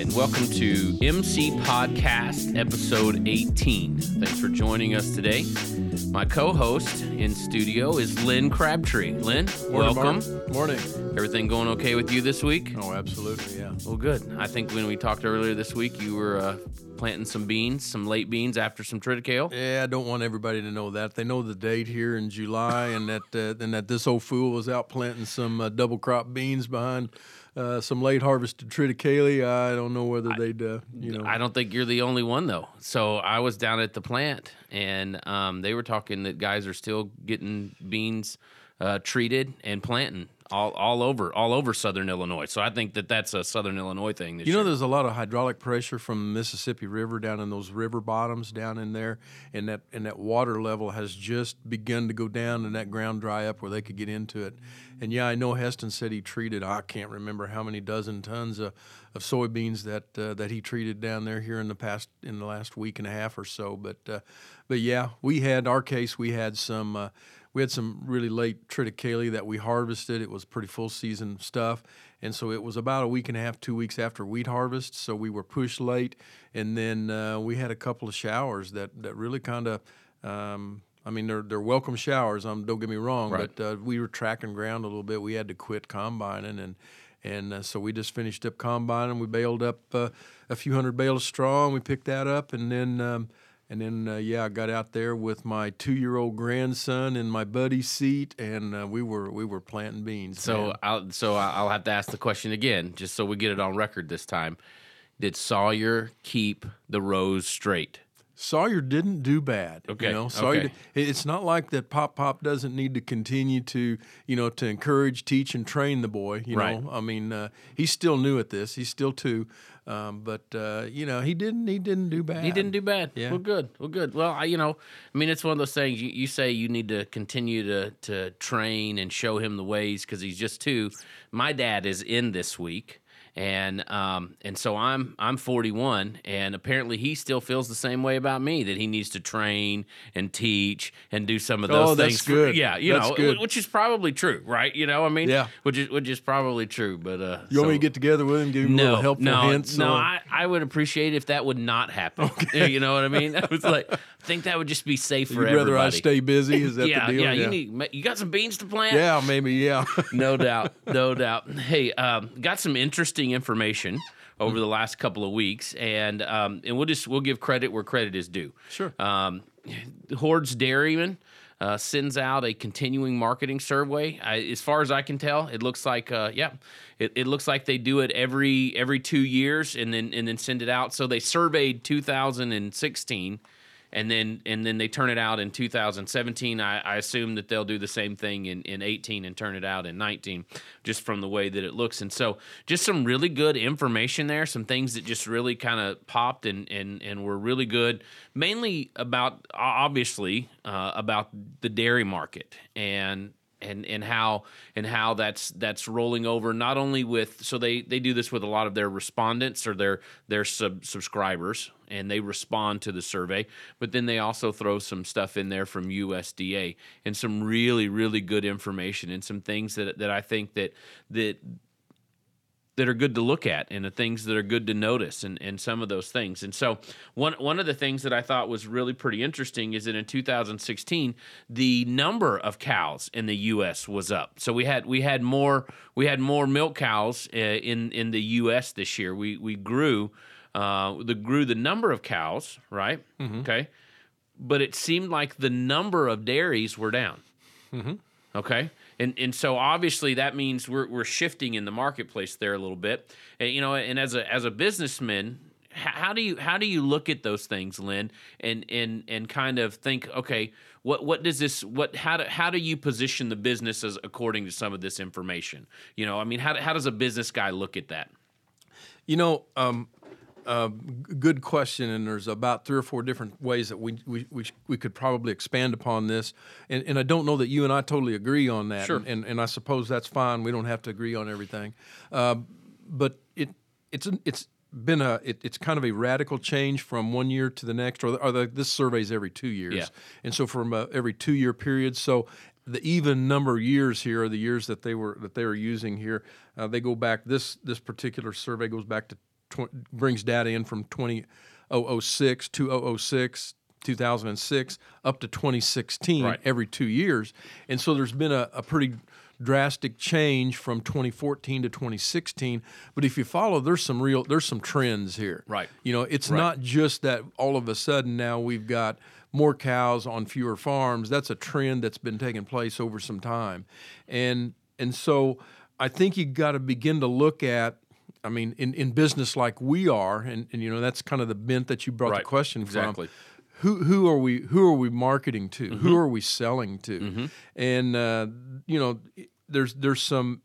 And welcome to MC Podcast, episode 18. Thanks for joining us today. My co host in studio is Lynn Crabtree. Lynn, Morning, welcome. Mark. Morning. Everything going okay with you this week? Oh, absolutely, yeah. Well, good. I think when we talked earlier this week, you were uh, planting some beans, some late beans after some triticale. Yeah, I don't want everybody to know that. They know the date here in July, and that uh, and that this old fool was out planting some uh, double crop beans behind uh, some late harvested triticale. I don't know whether they'd, uh, you know. I don't think you're the only one though. So I was down at the plant, and um, they were talking that guys are still getting beans uh, treated and planting all, all over all over Southern Illinois. So I think that that's a Southern Illinois thing. You know, year. there's a lot of hydraulic pressure from the Mississippi River down in those river bottoms down in there, and that and that water level has just begun to go down, and that ground dry up where they could get into it. And yeah, I know Heston said he treated I can't remember how many dozen tons of, of soybeans that uh, that he treated down there here in the past in the last week and a half or so. But uh, but yeah, we had our case. We had some. Uh, we had some really late triticale that we harvested. It was pretty full season stuff, and so it was about a week and a half, two weeks after wheat harvest. So we were pushed late, and then uh, we had a couple of showers that that really kind of. Um, I mean, they're they're welcome showers. Um, don't get me wrong, Right. but uh, we were tracking ground a little bit. We had to quit combining, and and uh, so we just finished up combining. We baled up uh, a few hundred bales of straw, and we picked that up, and then. Um, and then, uh, yeah, I got out there with my two-year-old grandson in my buddy's seat, and uh, we were we were planting beans. so man. I'll so I'll have to ask the question again, just so we get it on record this time. Did Sawyer keep the rows straight? Sawyer didn't do bad. Okay, You know, Sawyer. okay. di- It's not like that. Pop Pop doesn't need to continue to, you know, to encourage, teach, and train the boy. You Right. know, I mean, uh, he's still new at this. He's still two, um, but uh, you know, he didn't. He didn't do bad. He didn't do bad. Yeah. Well, good. Well, good. Well, I, you know, I mean, it's one of those things. You, you say you need to continue to to train and show him the ways because he's just two. My dad is in this week, and um, and so I'm I'm 41, and apparently he still feels the same way about me that he needs to train and teach and do some of those Oh, that's things. for- good. yeah, you That's know, good. which is probably true, right? You know, I mean, Yeah. which is which is probably true. But uh, You want me to get together with him, give him a no, little helpful no, hints? no. on- I, I would appreciate if that would not happen. Okay. You know what I mean? I was like, I think that would just be safe for You'd rather everybody. I stay busy? Is that yeah, the deal? yeah. You need you got some beans to plant. Yeah, maybe. Yeah. no doubt, no doubt. Hey, um, got some interesting information over the last couple of weeks, and um, and we'll just we'll give credit where credit is due. Sure. Um, Hoard's Dairyman uh, sends out a continuing marketing survey. I, as far as I can tell, it looks like uh, yeah, it, it looks like they do it every every two years and then and then send it out. So they surveyed 2016 and then and then they turn it out in 2017. I, I assume that they'll do the same thing in, in 18 and turn it out in 19, just from the way that it looks. And so, just some really good information there. Some things that just really kind of popped and and and were really good. Mainly about obviously uh, about the dairy market and and and how and how that's that's rolling over not only with so they they do this with a lot of their respondents or their their sub, subscribers and they respond to the survey but then they also throw some stuff in there from USDA and some really really good information and some things that that I think that that that are good to look at and the things that are good to notice and, and some of those things. And so one one of the things that I thought was really pretty interesting is that in 2016 the number of cows in the US was up. So we had we had more we had more milk cows uh, in in the US this year. We we grew uh the grew the number of cows, right? Okay. But it seemed like the number of dairies were down. Okay. And and so obviously that means we're we're shifting in the marketplace there a little bit. And, you know, and as a as a businessman, how do you how do you look at those things, Lynn, and and and kind of think, okay, what what does this what how do how do you position the business as according to some of this information? You know, I mean, how how does a business guy look at that? You know, um, uh, good question, and there's about three or four different ways that we we, we, we could probably expand upon this. And, and I don't know that you and I totally agree on that. Sure. And, and, and I suppose that's fine. We don't have to agree on everything. Uh, but it it's it's been a it, it's kind of a radical change from one year to the next, or, or the, this survey's every two years, Yeah. and so from uh, every two year period. So the even number years here are the years that they were that they were using here. Uh, they go back. This this particular survey goes back to tw- brings data in from 2006, 2006, 2006, up to 2016 Right. every two years. And so there's been a, a pretty drastic change from 2014 to 2016. But if you follow, there's some real, there's some trends here. Right. You know, it's not just that all of a sudden now we've got more cows on fewer farms. That's a trend that's been taking place over some time. And and so I think you got to begin to look at I mean, in, in business like we are, and, and you know, that's kind of the bent that you brought Right. the question Exactly. from. Who, who are we who are we marketing to? Who are we selling to? And uh, you know, there's there's some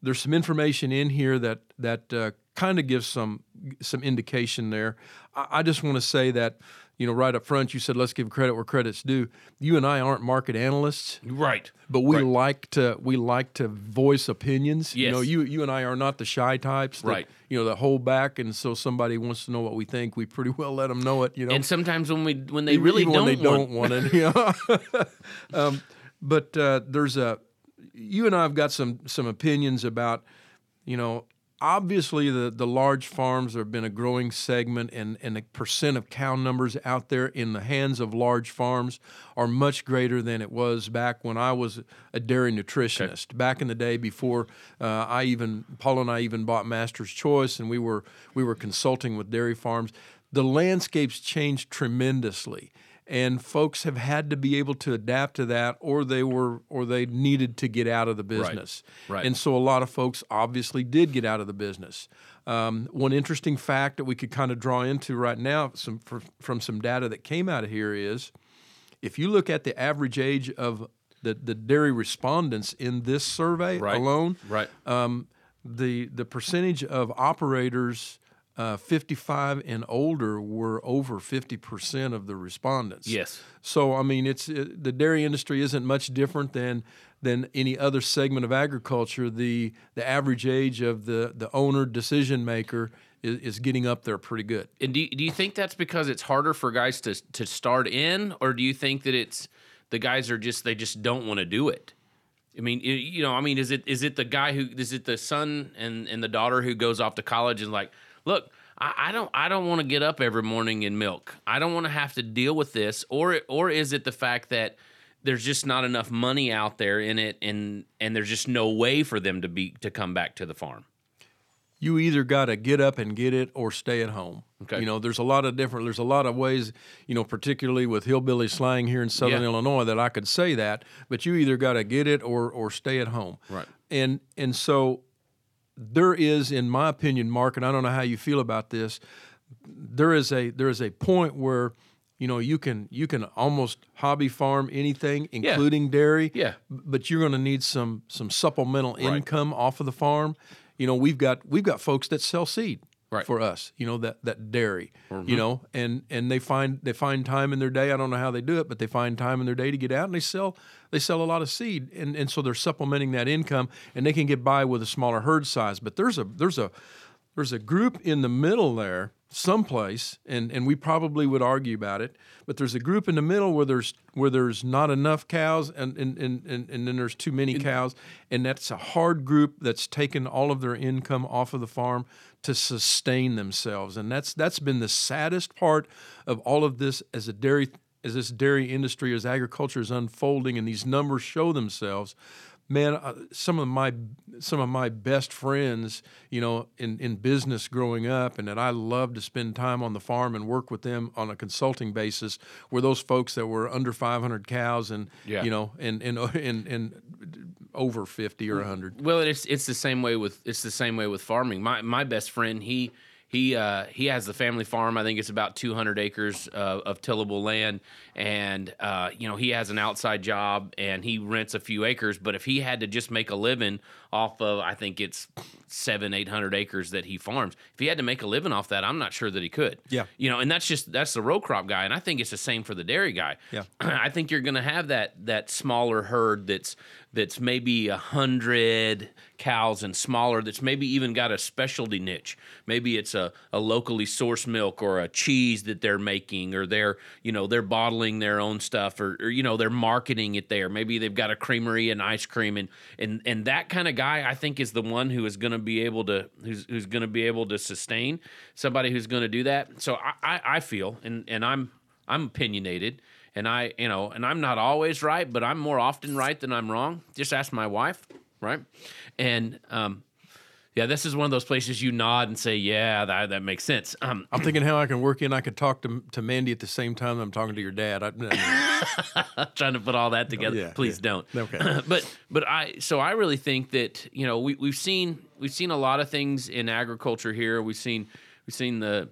there's some information in here that that uh, kind of gives some some indication there. I, I just want to say that you know right up front, you said let's give credit where credit's due. You and I aren't market analysts, Right. but we Right. like to we like to voice opinions. You know, you you and I are not the shy types, that, Right. You know, that hold back, and so somebody wants to know what we think. We pretty well let them know it. You know, And sometimes when we when they even- really don't, when they want, don't want it. Yeah. um, but uh, there's a you and I have got some some opinions about you know obviously the the large farms have been a growing segment and and the percent of cow numbers out there in the hands of large farms are much greater than it was back when I was a dairy nutritionist. Back in the day before uh, I even Paul and I even bought Master's Choice and we were we were consulting with dairy farms. The landscape's changed tremendously and folks have had to be able to adapt to that or they were or they needed to get out of the business Right. right. and so a lot of folks obviously did get out of the business um, one interesting fact that we could kind of draw into right now some, fr- from some data that came out of here is if you look at the average age of the, the dairy respondents in this survey Right. alone right. um, the the percentage of operators uh, 55 and older were over 50 percent of the respondents. Yes. So I mean, it's it, the dairy industry isn't much different than than any other segment of agriculture. The the average age of the the owner decision maker is, is getting up there pretty good. And do you, do you think that's because it's harder for guys to to start in, or do you think that it's the guys are just they just don't want to do it? I mean, you- you know, I mean, is it is it the guy who is it the son and and the daughter who goes off to college and like, look, I, I don't I don't want to get up every morning and milk. I don't want to have to deal with this, or or is it the fact that there's just not enough money out there in it, and and there's just no way for them to be to come back to the farm. you either got to get up and get it or stay at home. Okay. You know, there's a lot of different. There's a lot of ways. You know, particularly with hillbilly slang here in Southern Yeah. Illinois, that I could say that. But you either got to get it or or stay at home. Right. And and so there is, in my opinion, Mark, and I don't know how you feel about this. There is a there is a point where. You know, you can you can almost hobby farm anything, including dairy. Yeah. But you're going to need some some supplemental Right. income off of the farm. You know, we've got we've got folks that sell seed Right. for us. You know that that dairy. Mm-hmm. You know, and and they find they find time in their day. I don't know how they do it, but they find time in their day to get out and they sell they sell a lot of seed, and and so they're supplementing that income, and they can get by with a smaller herd size. But there's a there's a there's a group in the middle there someplace and, and we probably would argue about it but there's a group in the middle where there's where there's not enough cows and and, and, and, and then there's too many cows and that's a hard group that's taken all of their income off of the farm to sustain themselves and that's that's been the saddest part of all of this as a dairy as this dairy industry as agriculture is unfolding and these numbers show themselves man, uh, some of my some of my best friends, you know, in in business growing up, and that I love to spend time on the farm and work with them on a consulting basis, were those folks that were under 500 cows and Yeah. you know, and and and and over 50 or 100. Well, it's it's the same way with it's the same way with farming. My my best friend he he uh, he has the family farm. I think it's about 200 acres uh, of tillable land, and uh, you know he has an outside job and he rents a few acres. But if he had to just make a living off of, I think it's seven eight hundred acres that he farms. If he had to make a living off that, I'm not sure that he could. Yeah. you know, and that's just that's the row crop guy, and I think it's the same for the dairy guy. Yeah. I think you're going to have that that smaller herd that's that's maybe a hundred cows and smaller. That's maybe even got a specialty niche. Maybe it's a, a, locally sourced milk or a cheese that they're making or they're you know they're bottling their own stuff or, or you know they're marketing it there maybe they've got a creamery and ice cream and and and that kind of guy i think is the one who is going to be able to who's, who's going to be able to sustain somebody who's going to do that so I, I i feel and and i'm i'm opinionated and i you know and i'm not always right but i'm more often right than i'm wrong just ask my wife right and um yeah, this is one of those places you nod and say, "Yeah, that that makes sense." Um, I'm thinking how I can work in. I could talk to to Mandy at the same time I'm talking to your dad. I, trying to put all that together. yeah, Please yeah. don't. Okay. but but I so I really think that you know we we've seen we've seen a lot of things in agriculture here. We've seen we've seen the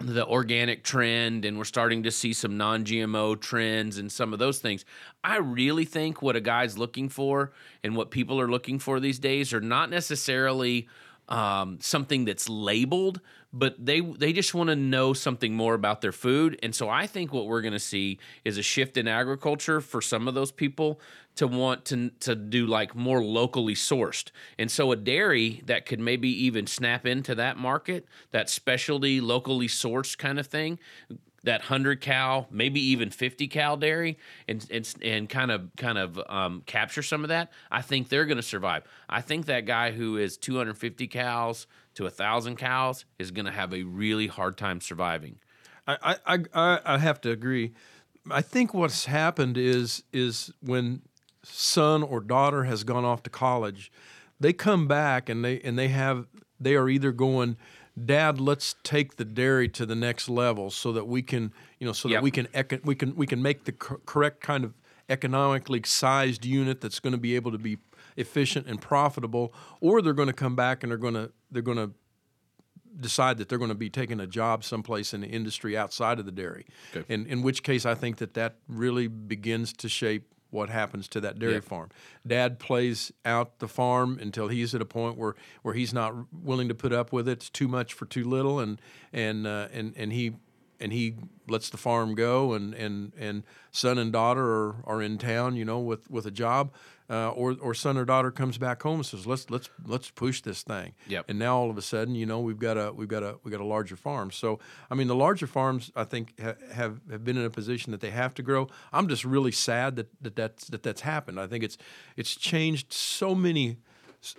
the organic trend and we're starting to see some non-GMO trends and some of those things. I really think what a guy's looking for and what people are looking for these days are not necessarily um, something that's labeled, but they they just want to know something more about their food. And so I think what we're going to see is a shift in agriculture for some of those people to want to to do like more locally sourced. And so a dairy that could maybe even snap into that market, that specialty locally sourced kind of thing, that 100 cow, maybe even 50 cow dairy and and, and kind of kind of um, capture some of that, I think they're going to survive. I think that guy who is 250 cows to 1000 cows is going to have a really hard time surviving. I, I, I, I have to agree. I think what's happened is is when son or daughter has gone off to college, they come back and they and they have they are either going, Dad, let's take the dairy to the next level so that we can you know so Yep. that we can eco- we can we can make the cor- correct kind of economically sized unit that's going to be able to be efficient and profitable, or they're going to come back and they're going to they're going to decide that they're going to be taking a job someplace in the industry outside of the dairy. Okay. In, in which case, I think that that really begins to shape what happens to that dairy Yep. farm. Dad plays out the farm until he's at a point where, where he's not willing to put up with it. It's too much for too little, and and uh, and and he and he lets the farm go, and and and son and daughter are, are in town, you know, with with a job. Uh, or, or son or daughter comes back home and says, "Let's let's let's push this thing." Yep. And now all of a sudden, you know, we've got a we've got a we got a larger farm. So I mean, the larger farms I think ha- have have been in a position that they have to grow. I'm just really sad that that that's, that that's happened. I think it's it's changed so many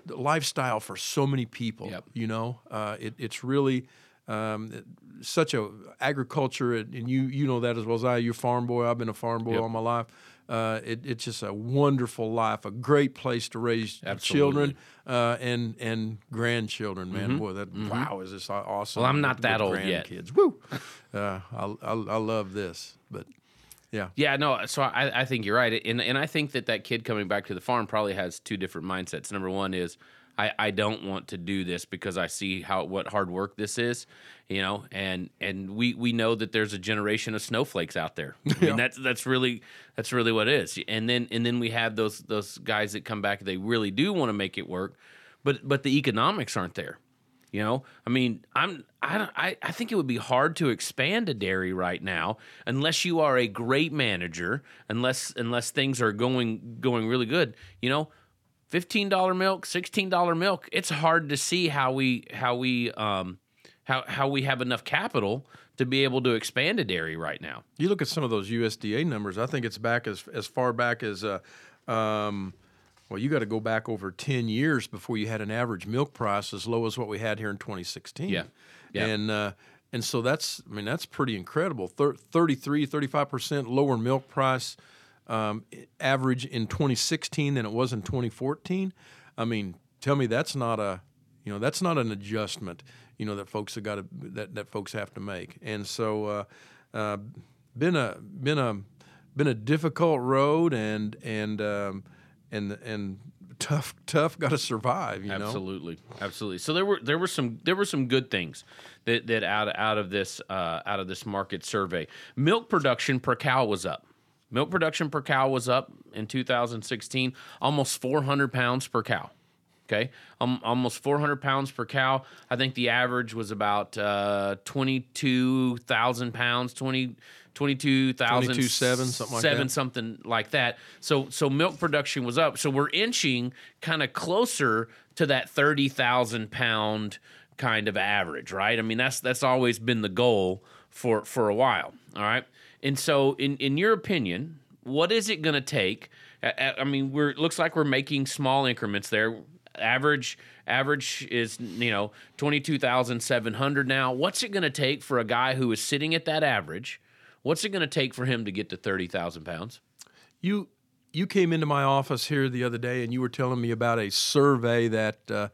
lifestyle for so many people. Yep. You know, uh, it, it's really. Um, such a agriculture, and you you know that as well as I. You're a farm boy. I've been a farm boy Yep. all my life. Uh, it, it's just a wonderful life, a great place to raise Absolutely. children uh, and and grandchildren. Man, boy, that wow, is this awesome? Mm-hmm. Well, I'm not that old yet. grandkids. Woo! Uh, I, I I love this, but yeah, Yeah, no. So I, I think you're right, and and I think that that kid coming back to the farm probably has two different mindsets. Number one is, I, I don't want to do this because I see how what hard work this is, you know, and and we we know that there's a generation of snowflakes out there. I mean, that's that's really that's really what it is. And then and then we have those those guys that come back. They really do want to make it work, but but the economics aren't there. You know, I mean, I'm I don't I, I think it would be hard to expand a dairy right now unless you are a great manager, unless unless things are going going really good. You know, fifteen dollar milk, sixteen dollar milk. It's hard to see how we how we um how how we have enough capital to be able to expand a dairy right now. you look at some of those USDA numbers. I think it's back as as far back as. Uh, um, well, you got to go back over 10 years before you had an average milk price as low as what we had here in 2016. Yeah. Yeah. And uh, and so that's I mean that's pretty incredible. Thir- 33 35% lower milk price um, average in 2016 than it was in 2014. I mean, tell me that's not a you know that's not an adjustment you know that folks have got to that, that folks have to make. And so uh, uh, been a been a been a difficult road and and um, and and tough tough got to survive. You know. Absolutely, absolutely. So there were there were some there were some good things that that out out of this uh, out of this market survey. Milk production per cow was up. Milk production per cow was up in 2016, almost 400 pounds per cow. Okay, um, almost 400 pounds per cow. I think the average was about uh, 22,000 pounds, 20, 22,000, 22,700, something like seven, that. something like that. So so milk production was up. So we're inching kind of closer to that thirty thousand pound kind of average, right? I mean, that's that's always been the goal for for a while. All right, and so in in your opinion, what is it going to take? I, I mean, we're looks like we're making small increments there. Average average is you know twenty two thousand seven hundred now. What's it going to take for a guy who is sitting at that average? What's it going to take for him to get to thirty thousand pounds? You you came into my office here the other day and you were telling me about a survey that uh,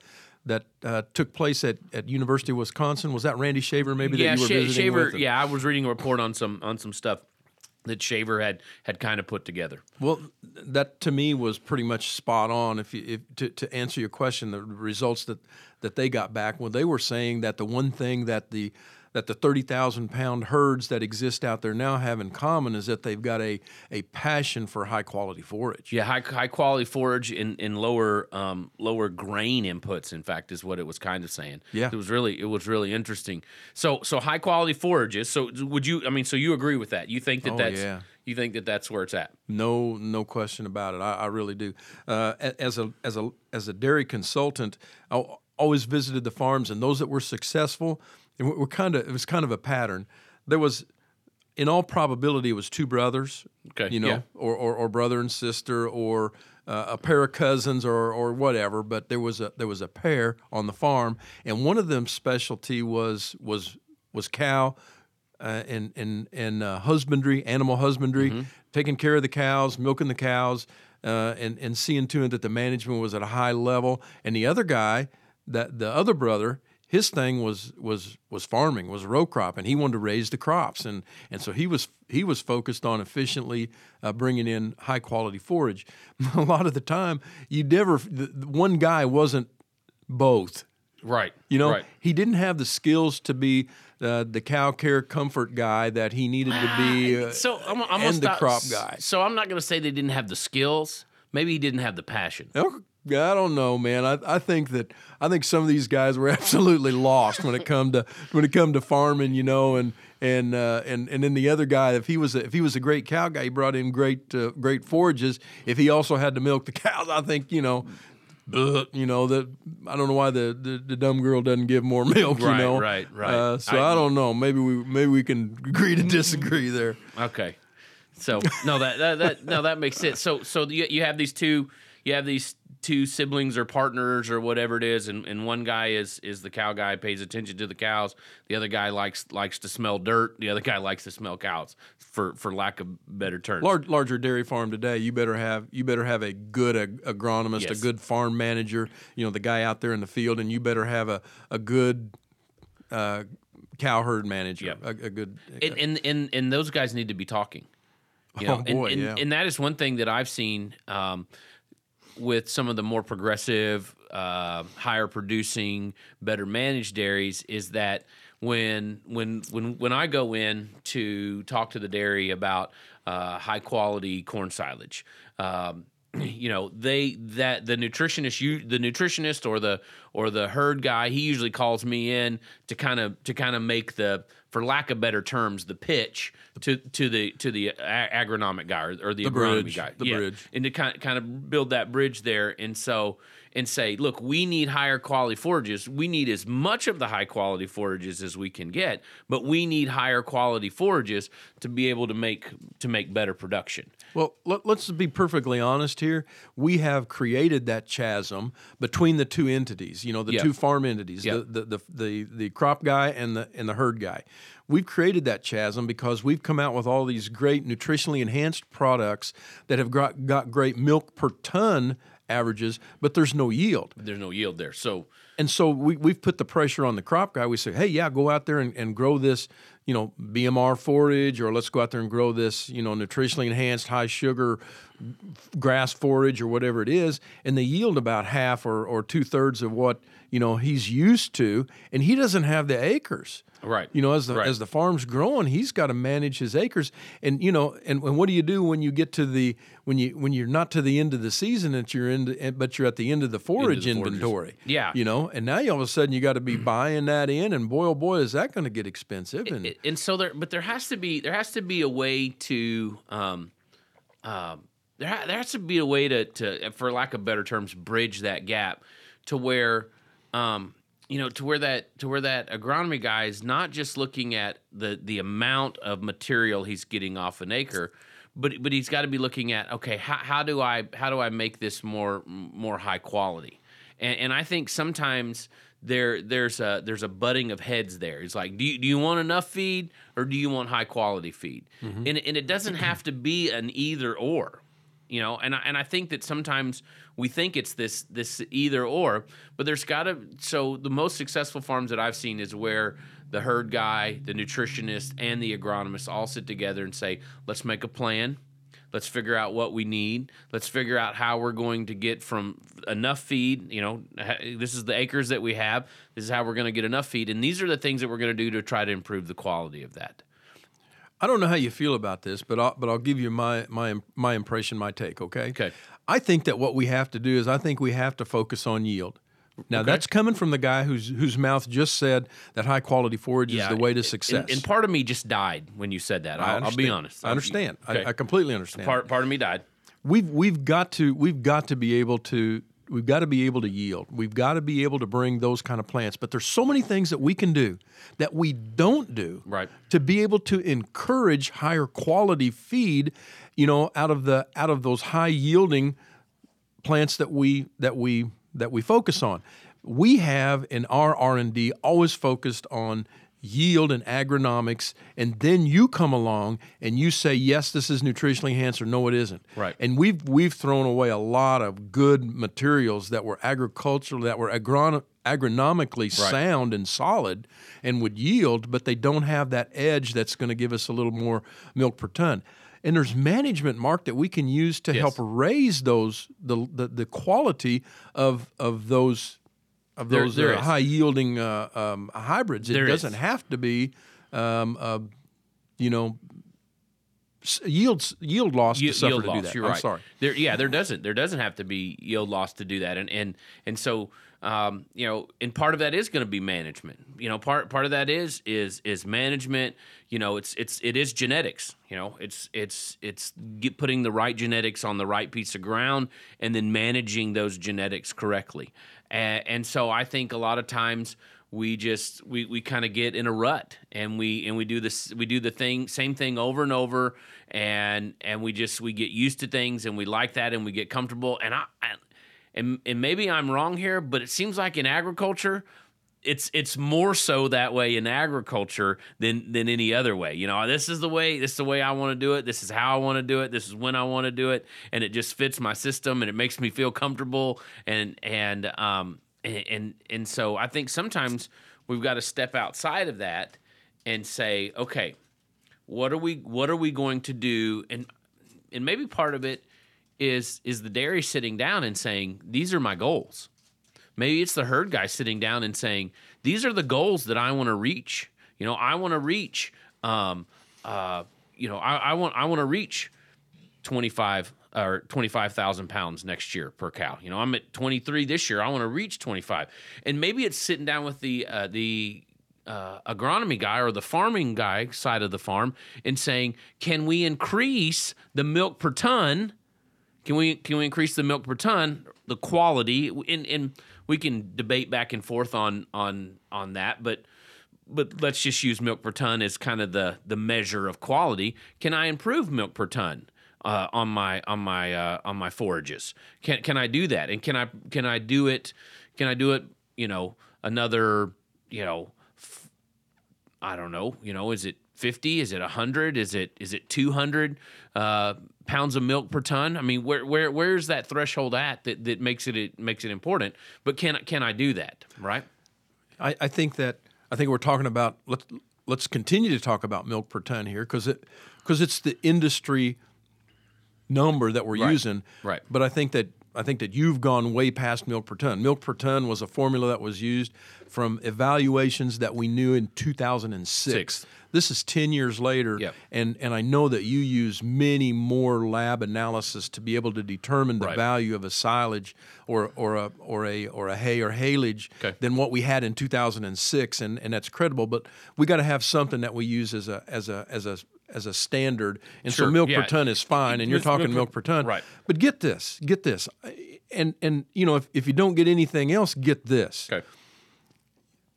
that uh, took place at, at University of Wisconsin. Was that Randy Shaver? Maybe yeah, that you were visiting Shaver. Yeah, I was reading a report on some on some stuff that Shaver had had kind of put together. Well, that to me was pretty much spot on. If, you, if to, to answer your question, the results that, that they got back, well, they were saying that the one thing that the that the thirty thousand pound herds that exist out there now have in common is that they've got a a passion for high quality forage. Yeah, high high quality forage in, in lower um, lower grain inputs. In fact, is what it was kind of saying. Yeah. it was really it was really interesting. So so high quality forages. So would you? I mean, so you agree with that? You think that Oh, that's yeah. you think that that's where it's at? No, no question about it. I, I really do. Uh, as a as a as a dairy consultant, I al- always visited the farms, and those that were successful, and were kind of it was kind of a pattern. There was, in all probability, it was two brothers. Okay, you know, yeah. or, or or brother and sister, or uh, a pair of cousins, or or whatever. But there was a there was a pair on the farm, and one of them specialty was was was cow uh, and and and uh, husbandry, animal husbandry, Mm-hmm. taking care of the cows, milking the cows, uh, and and seeing to it that the management was at a high level. And the other guy, that the other brother, his thing was was was farming, was row crop, and he wanted to raise the crops, and and so he was he was focused on efficiently uh, bringing in high quality forage. a lot of the time, you never the, the one guy wasn't both. Right. You know, Right. he didn't have the skills to be uh, the cow care comfort guy that he needed to be. Uh, So I'm, I'm and the stop- crop guy. So I'm not going to say they didn't have the skills. Maybe he didn't have the passion. Oh, I don't know, man. I, I think that I think some of these guys were absolutely lost when it come to when it come to farming, you know, and and uh, and and then the other guy, if he was a, if he was a great cow guy, he brought in great uh, great forages. If he also had to milk the cows, I think you know. But you know that I don't know why the, the, the dumb girl doesn't give more milk. Right, you know, right, right. Uh, so I- I, don't know. Maybe we maybe we can agree to disagree there. Okay. So no, that, that that no, that makes sense. So so you, you have these two you have these two siblings or partners or whatever it is, and, and one guy is is the cow guy, pays attention to the cows. The other guy likes likes to smell dirt. The other guy likes to smell cows, for for lack of better terms. Large, larger dairy farm today, you better have you better have a good ag- agronomist, Yes. a good farm manager. You know the guy out there in the field, and you better have a a good uh, cow herd manager. Yep. A, a good. and, and and and those guys need to be talking. You know, Oh, and, boy, and, yeah. and that is one thing that I've seen um, with some of the more progressive, uh, higher producing, better managed dairies is that when when when when I go in to talk to the dairy about uh, high quality corn silage. Um, you know they that the nutritionist you the nutritionist or the or the herd guy he usually calls me in to kind of to kind of make the for lack of better terms the pitch to to the to the agronomic guy or, or the, The agronomy bridge, guy the yeah. bridge. and to kind of, kind of build that bridge there and so and say look we need higher quality forages we need as much of the high quality forages as we can get but we need higher quality forages to be able to make to make better production Well, let, let's be perfectly honest here. We have created that chasm between the two entities. You know, the Yeah. two farm entities, Yeah. the, the, the the the crop guy and the and the herd guy. We've created that chasm because we've come out with all these great nutritionally enhanced products that have got, got great milk per ton averages, but there's no yield. there's no yield there so And so we, we've put the pressure on the crop guy. We say, hey, yeah, go out there and, and grow this, you know, BMR forage, or let's go out there and grow this, you know, nutritionally enhanced high sugar grass forage or whatever it is. And they yield about half or, or two thirds of what, you know, he's used to. And he doesn't have the acres. Right. You know, as the Right. as the farm's growing, he's got to manage his acres. And you know, and, and what do you do when you get to the when you when you're not to the end of the season that you're in, but you're at the end of the forage the forages. inventory? Yeah. You know, and now you all of a sudden you got to be buying that in, and boy, oh boy, is that going to get expensive. And It- and so there but there has to be there has to be a way to um um there, ha- there has to be a way to to for lack of better terms bridge that gap to where um you know to where that to where that agronomy guy is not just looking at the the amount of material he's getting off an acre but but he's got to be looking at okay how, how do i how do i make this more more high quality? And, and i think sometimes there there's a there's a butting of heads there. It's like do you, do you want enough feed or do you want high quality feed? And, and it doesn't have to be an either or you know and I, and I think that sometimes we think it's this this either or but there's got to so the most successful farms that I've seen is where the herd guy the nutritionist and the agronomist all sit together and say let's make a plan. Let's figure out what we need. Let's figure out how we're going to get from enough feed you know this is the acres that we have. This is how we're going to get enough feed. And these are the things that we're going to do to try to improve the quality of that I don't know how you feel about this, but I'll, but I'll give you my my my impression, my take. Okay. Okay. I think that what we have to do is I think we have to focus on yield. Now that's coming from the guy whose whose mouth just said that high quality forage is the way to and- success. And, part of me just died when you said that. I'll, I'll be honest. I understand. Okay. I, I completely understand. part part of me died. we've we've got to we've got to be able to we've got to be able to yield. We've got to be able to bring those kind of plants. But there's so many things that we can do that we don't do Right. to be able to encourage higher quality feed, you know, out of the out of those high yielding plants that we that we that we focus on. We have in our R&D always focused on yield and agronomics and then you come along and you say yes this is nutritionally enhanced or no it isn't. Right. And we've we've thrown away a lot of good materials that were agricultural that were agrono- agronomically sound and solid and would yield but they don't have that edge that's going to give us a little more milk per ton. And there's management, Mark, that we can use to Yes. help raise those the, the the quality of of those of There- those there uh, high yielding uh, um, hybrids. It There is. doesn't have to be, um, uh, you know, yield yield loss Yi- to suffer yield to do that. You're I'm right. sorry. There, yeah, there doesn't there doesn't have to be yield loss to do that, and and and so um, you know, and part of that is going to be management. You know, part part of that is is is management. You know, it's it's it is genetics. You know, it's it's it's putting the right genetics on the right piece of ground, and then managing those genetics correctly. And, and so I think a lot of times we just we, we kind of get in a rut and we and we do this we do the thing same thing over and over and and we just we get used to things and we like that and we get comfortable. And I, I and and maybe I'm wrong here but it seems like in agriculture it's it's more so that way in agriculture than than any other way. You know, this is the way this is the way I want to do it. This is how I want to do it. This is when I want to do it, and it just fits my system and it makes me feel comfortable. And and um and and, and so I think sometimes we've got to step outside of that and say, okay, what are we what are we going to do? And and maybe part of it is is the dairy sitting down and saying, these are my goals. Maybe it's the herd guy sitting down and saying, "These are the goals that I want to reach. You know, I want to reach. Um, uh, you know, I, I want I want to reach twenty five or twenty five thousand pounds next year per cow. You know, I'm at twenty three this year. I want to reach twenty five, and maybe it's sitting down with the uh, the uh, agronomy guy or the farming guy side of the farm and saying, "Can we increase the milk per ton?" Can we can we increase the milk per ton, the quality, and and we can debate back and forth on on on that, but but let's just use milk per ton as kind of the the measure of quality. Can I improve milk per ton uh, on my on my uh, on my forages? Can can I do that? And can I can I do it? Can I do it? You know, another you know I don't know. You know, is it fifty? Is it hundred? Is it is it two hundred uh, pounds of milk per ton? I mean, where where where's that threshold at that, that makes it, it makes it important? But can can I do that? Right? I, I think that I think we're talking about let's let's continue to talk about milk per ton here because it because it's the industry number that we're Right. using. Right. But I think that I think that you've gone way past milk per ton. Milk per ton was a formula that was used from evaluations that we knew in 2006. Six. This is 10 years later, Yep. and, and I know that you use many more lab analysis to be able to determine the Right. value of a silage or, or, a, or, a, or a hay or haylage Okay. than what we had in 2006, and, and that's credible. But we got to have something that we use as a as a as a as a standard, and so milk yeah. per ton is fine, and you're talking milk per ton, right. But get this, get this, and and you know if, if you don't get anything else, get this. Okay.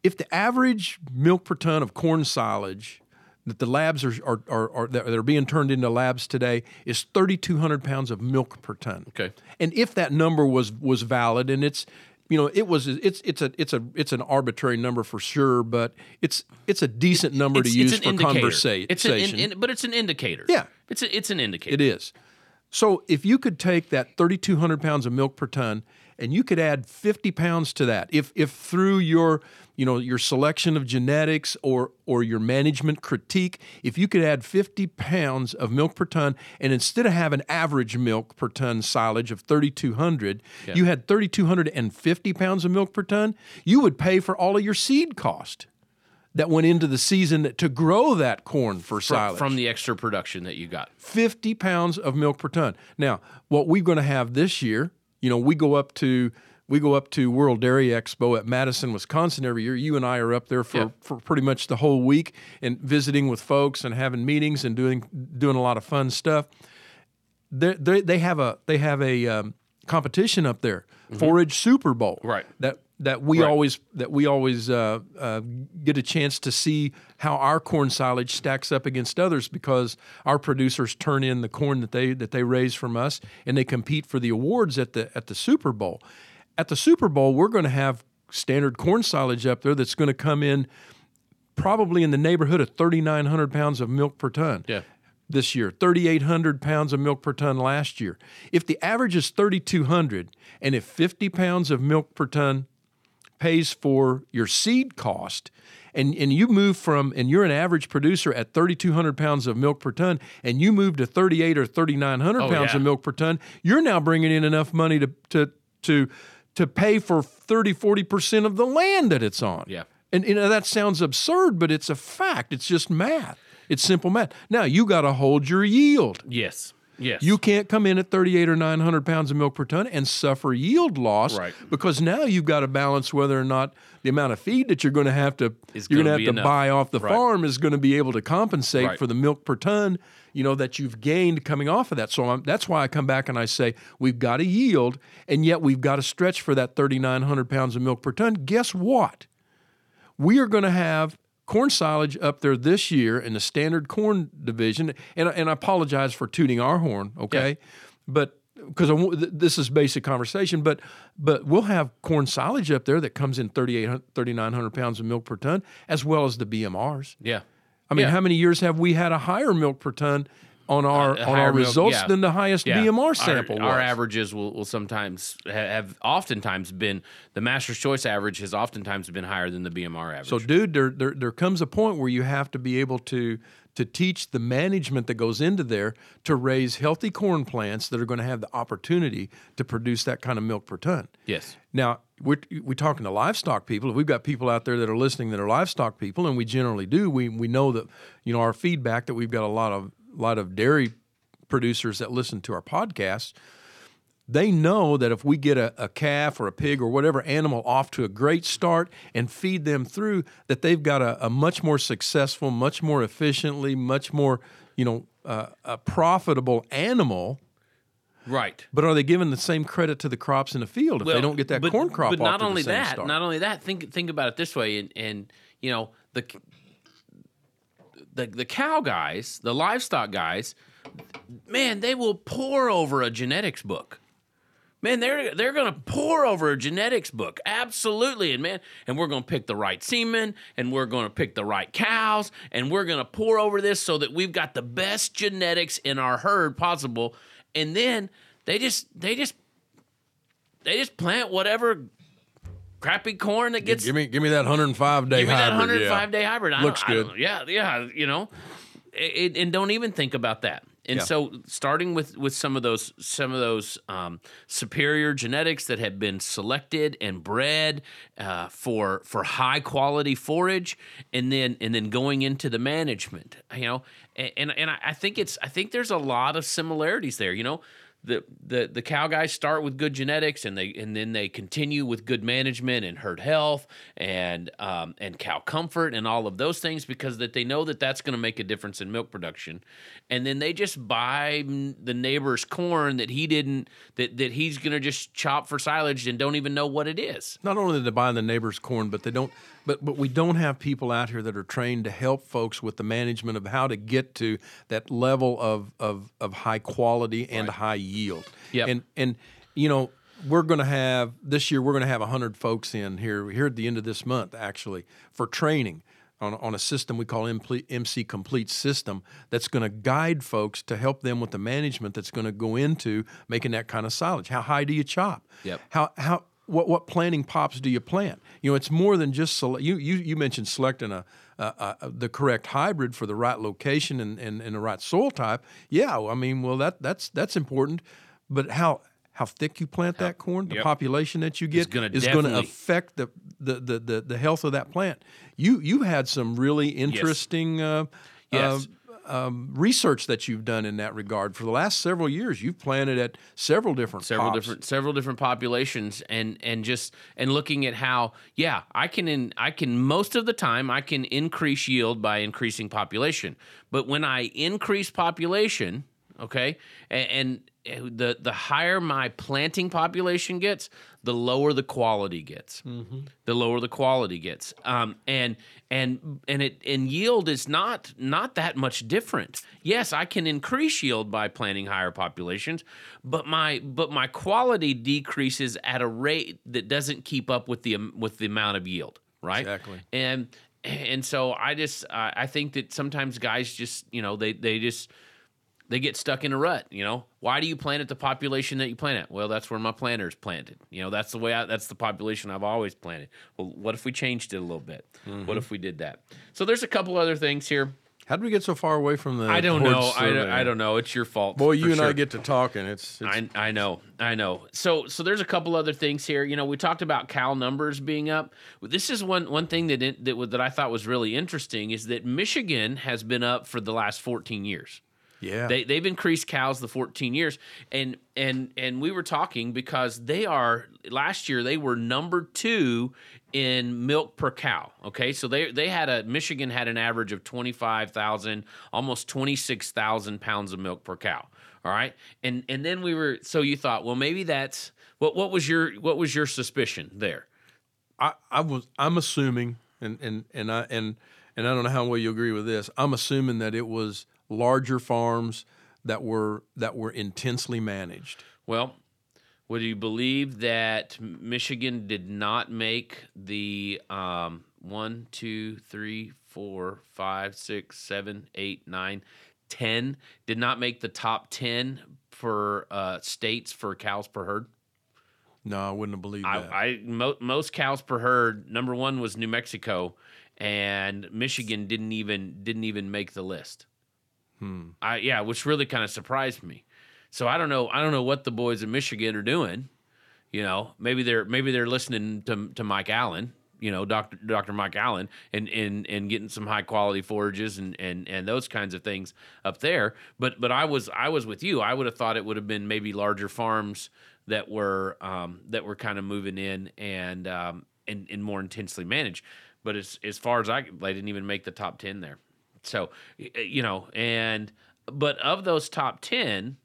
if the average milk per ton of corn silage that the labs are, are, are, are that are being turned into labs today is 3,200 pounds of milk per ton. Okay. And if that number was was valid, and it's you know it was it's it's a it's a it's an arbitrary number for sure, but it's it's a decent number It's, to use it's for an indicator. conversation. It's an in, in- but it's an indicator. Yeah. It's a, it's an indicator. It is. So if you could take that 3,200 pounds of milk per ton and you could add 50 pounds to that, if if through your you know your selection of genetics or or your management critique, if you could add 50 pounds of milk per ton, and instead of having an average milk per ton silage of 3,200, you had 3,250 pounds of milk per ton, you would pay for all of your seed cost that went into the season to grow that corn for silage. from the extra production that you got. 50 pounds of milk per ton. Now, what we're going to have this year, you know, we go up to we go up to World Dairy Expo at Madison, Wisconsin every year. You and I are up there for, Yeah. for pretty much the whole week and visiting with folks and having meetings and doing doing a lot of fun stuff. They they, they have a they have a um, competition up there, Forage Super Bowl. Mm-hmm. Right. That that we always that we always uh, uh, get a chance to see how our corn silage stacks up against others because our producers turn in the corn that they that they raise from us and they compete for the awards at the at the Super Bowl. At the Super Bowl, we're going to have standard corn silage up there that's going to come in probably in the neighborhood of 3,900 pounds of milk per ton Yeah. this year, 3,800 pounds of milk per ton last year. If the average is 3,200, and if 50 pounds of milk per ton pays for your seed cost, and, and you move from, and you're an average producer at 3,200 pounds of milk per ton, and you move to 38 or 3,900 Oh, pounds yeah. of milk per ton, you're now bringing in enough money to, to, to, to pay for 30, 40% of the land that it's on. Yeah. And you know that sounds absurd, but it's a fact. It's just math. It's simple math. Now you got to hold your yield. Yes. Yes. You can't come in at 38 or 900 pounds of milk per ton and suffer yield loss Right. because now you've got to balance whether or not the amount of feed that you're going to have to Is you're gonna going to have to enough. buy off the Right. farm is going to be able to compensate Right. for the milk per ton you know that you've gained coming off of that. So I'm, that's why I come back and I say we've got to yield and yet we've got to stretch for that 3,900 pounds of milk per ton. Guess what? we are going to have corn silage up there this year in the standard corn division. And, and I apologize for tooting our horn, okay? But because this is basic conversation, but but we'll have corn silage up there that comes in 3,800 3,900 pounds of milk per ton, as well as the BMRs. yeah. I mean, Yeah. how many years have we had a higher milk per ton on our uh, A on our milk- results yeah. than the highest Yeah. BMR sample Our, was? averages will, will sometimes ha- have oftentimes been the master's choice average has oftentimes been higher than the BMR average. So, dude, there, there there comes a point where you have to be able to to teach the management that goes into there to raise healthy corn plants that are going to have the opportunity to produce that kind of milk per ton. yes. Now, we're, we're talking to livestock people. If we've got people out there that are listening that are livestock people, and we generally do, we, we know that, you know, our feedback that we've got a lot of lot of dairy producers that listen to our podcasts. They know that if we get a, a calf or a pig or whatever animal off to a great start and feed them through, that they've got a, a much more successful, much more efficiently, much more, you know, uh, a profitable animal Right. but are they giving the same credit to the crops in the field if they don't get that but, corn crop But off not to only that, start? not only that. Think think about it this way, and and you know the the the cow guys, the livestock guys, man, they will pour over a genetics book. Man, they're they're gonna pour over a genetics book, absolutely, and man, and we're gonna pick the right semen, and we're gonna pick the right cows, and we're gonna pour over this so that we've got the best genetics in our herd possible, and then they just they just they just plant whatever crappy corn that gets give me give me that 105 day Give me that 105 yeah. day hybrid. I Looks good. yeah, yeah, you know, it, and don't even think about that. And Yeah. so, starting with with some of those some of those um, superior genetics that have been selected and bred uh, for for high quality forage, and then and then going into the management, you know, and and, and I, I think it's I think there's a lot of similarities there. You know, the the the cow guys start with good genetics and they and then they continue with good management and herd health and um, and cow comfort and all of those things because that they know that that's going to make a difference in milk production and then they just buy the neighbor's corn that he didn't that that he's going to just chop for silage and don't even know what it is Not only do they buy the neighbor's corn, but they don't. But but we don't have people out here that are trained to help folks with the management of how to get to that level of of, of high quality and high yield. Yep. And and you know we're going to have this year we're going to have 100 folks in here here at the end of this month actually for training on, on a system we call MC Complete System that's going to guide folks to help them with the management that's going to go into making that kind of silage. How high do you chop? Yep. How how what what planting pops do you plant? You know, it's more than just sele- you you you mentioned selecting a, a, a, the correct hybrid for the right location and, and, and the right soil type. Yeah, I mean, well that that's that's important, but how how thick you plant that corn, the yep. population that you get gonna is going to affect the, the, the, the, the health of that plant. You you had some really interesting uh, Yes. uh, um, research that you've done in that regard for the last several years. You've planted at several different several pops. different several different populations and and just and looking at how yeah i can in i can most of the time i can increase yield by increasing population but when i increase population okay? And, and the the higher my planting population gets the lower the quality gets. The lower the quality gets. Um, and and and it and yield is not not that much different. Yes i can increase yield by planting higher populations but my but my quality decreases at a rate that doesn't keep up with the with the amount of yield right? Exactly. and and so i just i I think that sometimes guys just you know they they just they get stuck in a rut. You know, why do you plant at the population that you plant at? Well, that's where my planters planted. You know, that's the way. I, that's the population I've always planted. Well, what if we changed it a little bit? Mm-hmm. What if we did that? So there's a couple other things here. How did we get so far away from the? I don't know. I don't. I don't know. It's your fault. Boy, you and I get to talking. It's, it's I, I know, I know. So so there's a couple other things here. You know, we talked about cow numbers being up. This is one one thing that it, that that I thought was really interesting is that Michigan has been up for the last 14 years. Yeah. They they've increased cows the 14 years, and and and we were talking because they are last year they were number two in milk per cow. Okay, so they they had a Michigan had an average of 25,000, almost 26,000 pounds of milk per cow. All right, and and then we were so you thought well maybe that's what what was your what was your suspicion there? I, I was I'm assuming and, and, and I and and I don't know how well you agree with this. I'm assuming that it was larger farms that were that were intensely managed. Well, would you believe that Michigan did not make the um, one, two, three, four, five, six, seven, eight, nine, ten? Did not make the top ten for uh, states for cows per herd. No, I wouldn't have believed that. I, I mo- most cows per herd. Number one was New Mexico, and Michigan didn't even didn't even make the list. Hmm. I yeah, which really kind of surprised me. So I don't know. I don't know what the boys in Michigan are doing. You know, maybe they're maybe they're listening to to Mike Allen. You know, Doctor Doctor Mike Allen, and and and getting some high quality forages and and and those kinds of things up there. But but I was I was with you. I would have thought it would have been maybe larger farms that were um, that were kind of moving in and um, and and more intensely managed. But as as far as I, they didn't even make the top ten there. So you know, and but of those top ten,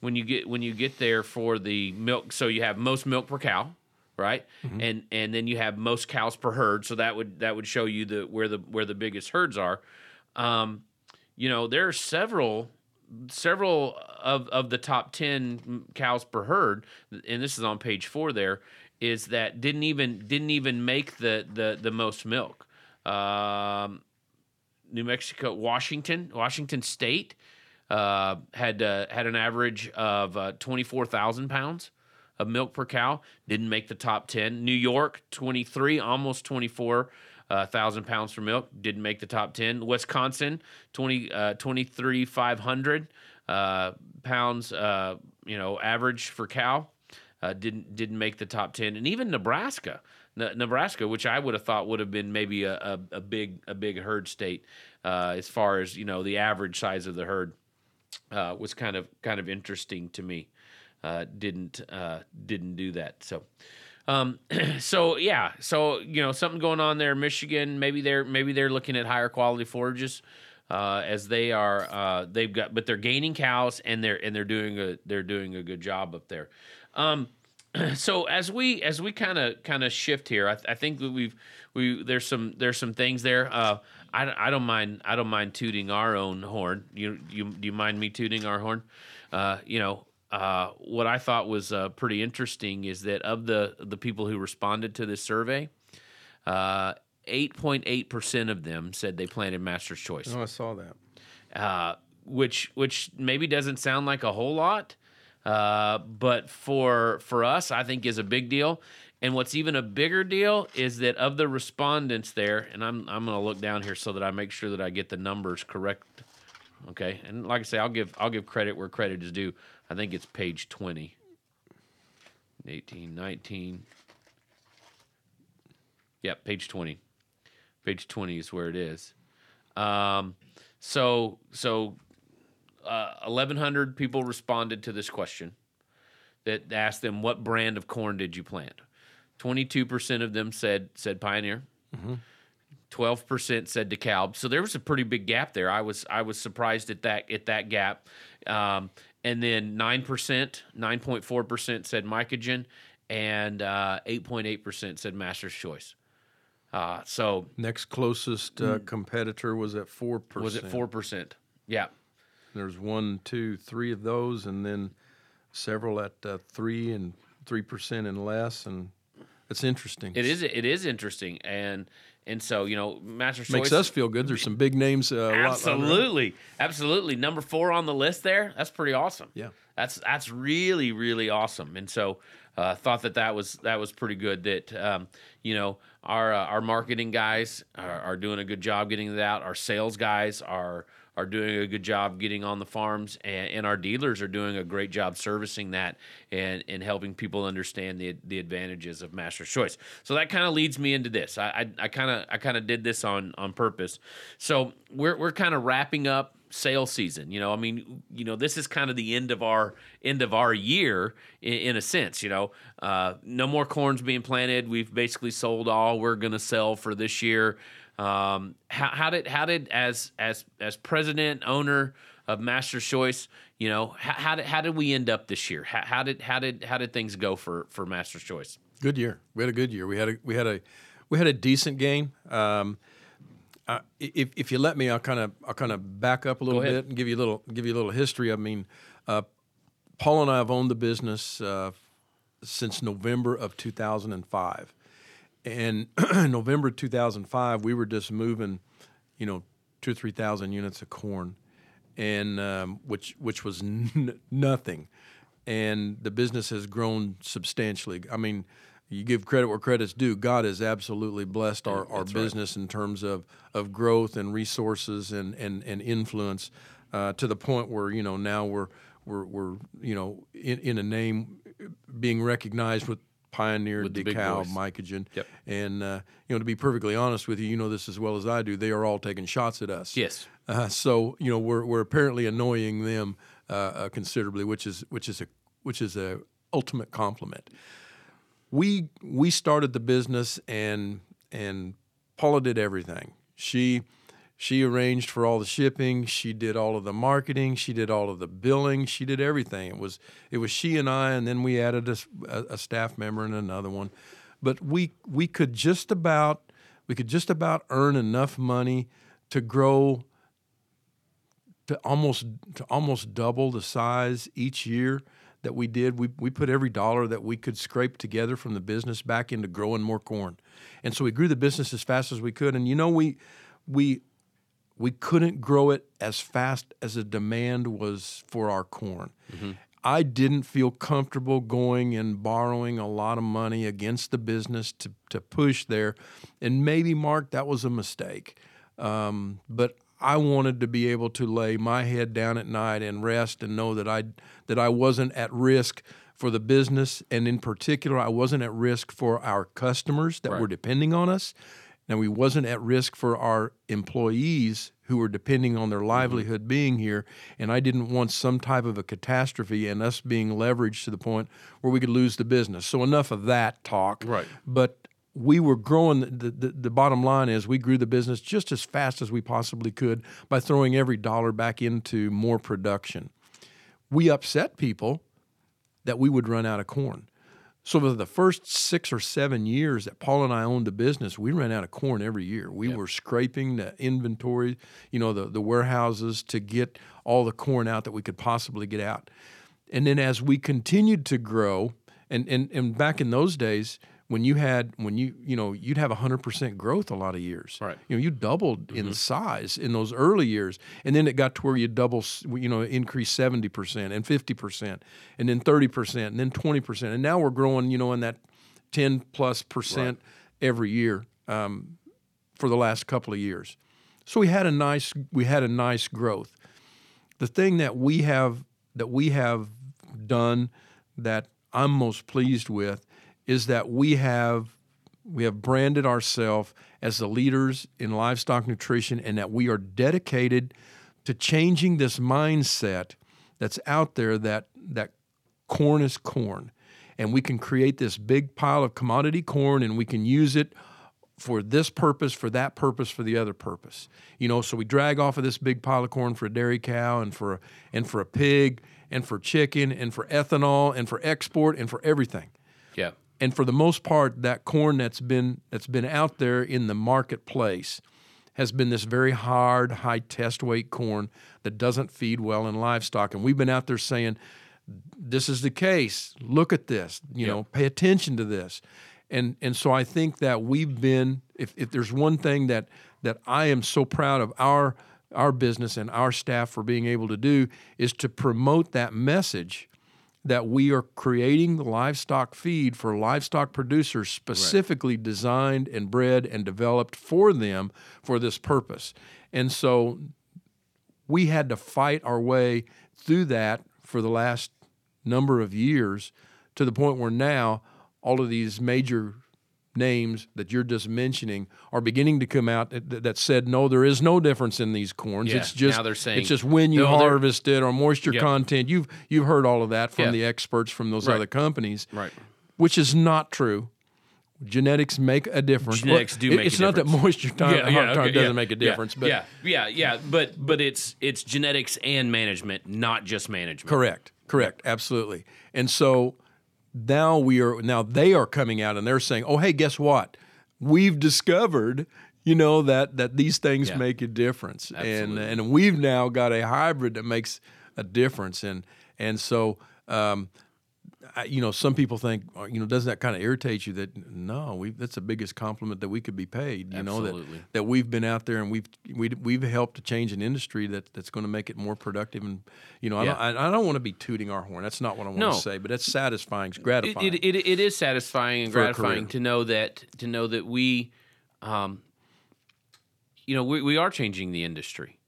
when you get when you get there for the milk, so you have most milk per cow, right? And and then you have most cows per herd. So that would that would show you the where the where the biggest herds are. Um, you know, there are several several of of the top 10 cows per herd and this is on page 4 there is that didn't even didn't even make the the the most milk um New Mexico Washington Washington state uh, had uh, had an average of uh, 24,000 pounds of milk per cow. Didn't make the top 10 New York 23 almost 24 uh, thousand pounds for milk. Didn't make the top 10 Wisconsin 20 uh, 23 500 uh, pounds you know average for cow. Didn't didn't make the top 10 and even Nebraska Ne- Nebraska which I would have thought would have been maybe a, a, a big a big herd state uh, as far as you know the average size of the herd uh, was kind of kind of interesting to me. Uh, didn't uh, didn't do that. So, um, so yeah. So you know something going on there. Michigan. Maybe they're maybe they're looking at higher quality forages. Uh, as they are, uh, they've got, but they're gaining cows and they're and they're doing a they're doing a good job up there. Um, so as we as we kind of kind of shift here, I, I think that we've we there's some there's some things there. Uh, I, I don't mind I don't mind tooting our own horn. You you do you mind me tooting our horn? Uh, you know, uh, what I thought was uh, pretty interesting is that of the the people who responded to this survey, uh, eight point eight percent of them said they planted Master's Choice, Oh, I saw that. uh, which which maybe doesn't sound like a whole lot, uh, but for for us, I think is a big deal. And what's even a bigger deal is that of the respondents there, and I'm I'm going to look down here so that I make sure that I get the numbers correct. Okay, and like I say, I'll give I'll give credit where credit is due. I think it's page 20. 18, 19. Yep, page 20. Page 20 is where it is. Um, so so uh, 1,100 people responded to this question that asked them what brand of corn did you plant. 22% of them said said Pioneer. 12% said DeKalb. So there was a pretty big gap there. I was I was surprised at that at that gap. Um, and then 9%, 9.4% said Mycogen and uh, 8.8% said Master's Choice. Uh, so Next closest uh, competitor was at four percent. was it 4%? Yeah. There's one, two, three of those, and then several at uh, three and three percent and less, and it's interesting. It is it is interesting and and so you know Master's Makes Choice us feel good. There's some big names. Uh, Absolutely, absolutely. Number four on the list there. That's pretty awesome. Yeah. that's that's really really awesome. And so uh, thought that that was that was pretty good. That um, you know our uh, our marketing guys are, are doing a good job getting it out. Our sales guys are are doing a good job getting on the farms, and, and our dealers are doing a great job servicing that and and helping people understand the the advantages of Master's Choice. So that kind of leads me into this. I I kind of I kind of did this on on purpose. So we're we're kind of wrapping up sale season. You know, I mean, you know, this is kind of the end of our end of our year in, in a sense. You know, uh, no more corns being planted. We've basically sold all we're going to sell for this year. Um, how, how did how did as as as president owner of Master's Choice, you know, how, how did how did we end up this year? How, how did how did how did things go for for Master's Choice? Good year. We had a good year. We had a we had a we had a decent game. Um, uh, if if you let me, I'll kind of I'll kind of back up a little bit and give you a little give you a little history. I mean, uh, Paul and I have owned the business uh, since November of 2005, and in November 2005 we were just moving, you know, two or three thousand units of corn, and um, which which was n- nothing, and the business has grown substantially. I mean, you give credit where credit's due. God has absolutely blessed our, our business in terms of, of growth and resources and and, and influence uh, to the point where you know now we're we're, we're you know in, in a name being recognized with Pioneer, With DeKalb. Mycogen, Yep. and uh, you know to be perfectly honest with you, you know this as well as I do. They are all taking shots at us. Yes. Uh, so you know we're we're apparently annoying them uh, uh, considerably, which is which is a which is a ultimate compliment. We we started the business and and Paula did everything. She she arranged for all the shipping. She did all of the marketing. She did all of the billing. She did everything. It was it was she and I, and then we added a, a staff member and another one. But we we could just about we could just about earn enough money to grow to almost to almost double the size each year that we did. We we put every dollar that we could scrape together from the business back into growing more corn, and so we grew the business as fast as we could. And you know we we we couldn't grow it as fast as the demand was for our corn. I didn't feel comfortable going and borrowing a lot of money against the business to, to push there. And maybe, Mark, that was a mistake. Um, but I wanted to be able to lay my head down at night and rest and know that I that I wasn't at risk for the business, and in particular, I wasn't at risk for our customers that were depending on us. Now, we wasn't at risk for our employees who were depending on their mm-hmm. livelihood being here, and I didn't want some type of a catastrophe and us being leveraged to the point where we could lose the business. So enough of that talk. Right. But we were growing. The, the, the bottom line is we grew the business just as fast as we possibly could by throwing every dollar back into more production. We upset people that we would run out of corn. So for the first six or seven years that Paul and I owned the business, we ran out of corn every year. We Yep. were scraping the inventory, you know, the, the warehouses to get all the corn out that we could possibly get out. And then as we continued to grow, and, and, and back in those days, when you had when you you know you'd have 100% growth a lot of years. Right. you know you doubled in size in those early years and then it got to where you double you know increase 70% and 50% and then 30% and then 20% and now we're growing you know in that 10 plus percent every year um, for the last couple of years. So we had a nice we had a nice growth. The thing that we have that we have done that I'm most pleased with is that we have we have branded ourselves as the leaders in livestock nutrition and that we are dedicated to changing this mindset that's out there that that corn is corn and we can create this big pile of commodity corn and we can use it for this purpose, for that purpose, for the other purpose. You know, so we drag off of this big pile of corn for a dairy cow and for and for a pig and for chicken and for ethanol and for export and for everything. Yeah. And for the most part, that corn that's been that's been out there in the marketplace has been this very hard, high test weight corn that doesn't feed well in livestock. And we've been out there saying, this is the case. Look at this. You know, pay attention to this. And and so I think that we've been if, if there's one thing that that I am so proud of our our business and our staff for being able to do is to promote that message that we are creating the livestock feed for livestock producers specifically designed and bred and developed for them for this purpose. And so we had to fight our way through that for the last number of years to the point where now all of these major names that you're just mentioning are beginning to come out that, that said no there is no difference in these corns Yeah, it's just now they're saying- it's just when you harvest it or moisture Yep. content you've you've heard all of that from Yeah. the experts from those Right. other companies Right. which is not true genetics make a difference Genetics do It- make a it's not that moisture time, yeah, yeah, time okay, doesn't yeah, make a difference but yeah, yeah, yeah, but but it's it's genetics and management, not just management. Correct. Correct. Absolutely. And so now we are now they are coming out and they're saying, "Oh, hey, guess what? We've discovered, you know, that that these things Yeah. make a difference, and and we've now got a hybrid that makes a difference, and and so." Um, I, you know, some people think, uh, you know, doesn't that kind of irritate you? That no, we that's the biggest compliment that we could be paid. You know that that we've been out there and we've we, we've helped to change an industry that that's going to make it more productive. And you know, Yeah. I, don't, I, I don't want to be tooting our horn. That's not what I want No. to say. But it's satisfying, it's It, gratifying. it, it, it is satisfying and gratifying to know that to know that we, um, you know, we, we are changing the industry.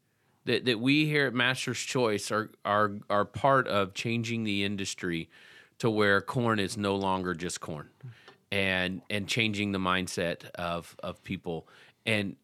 That that we here at Master's Choice are are are part of changing the industry to where corn is no longer just corn, and and changing the mindset of of people and.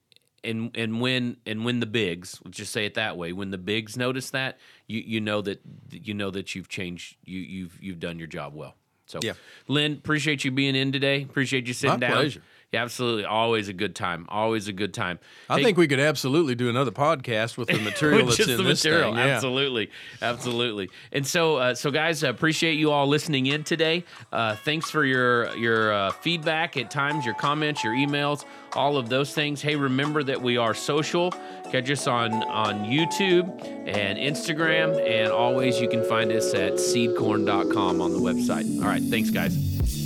And, and when and when the bigs, let's just say it that way, when the bigs notice that, you, you know that you know that you've changed, you you've you've done your job well. So, Yeah. Lynn, appreciate you being in today. Appreciate you sitting My down. pleasure. Yeah, absolutely. Always a good time. Always a good time. I Hey, think we could absolutely do another podcast with the material with that's in the this material. thing. Yeah. Absolutely, absolutely. And so, uh, so guys, I appreciate you all listening in today. Uh, thanks for your your uh, feedback at times, your comments, your emails, all of those things. Hey, remember that we are social. Catch us on on YouTube and Instagram, and always you can find us at seedcorn.com on the website. All right, thanks, guys.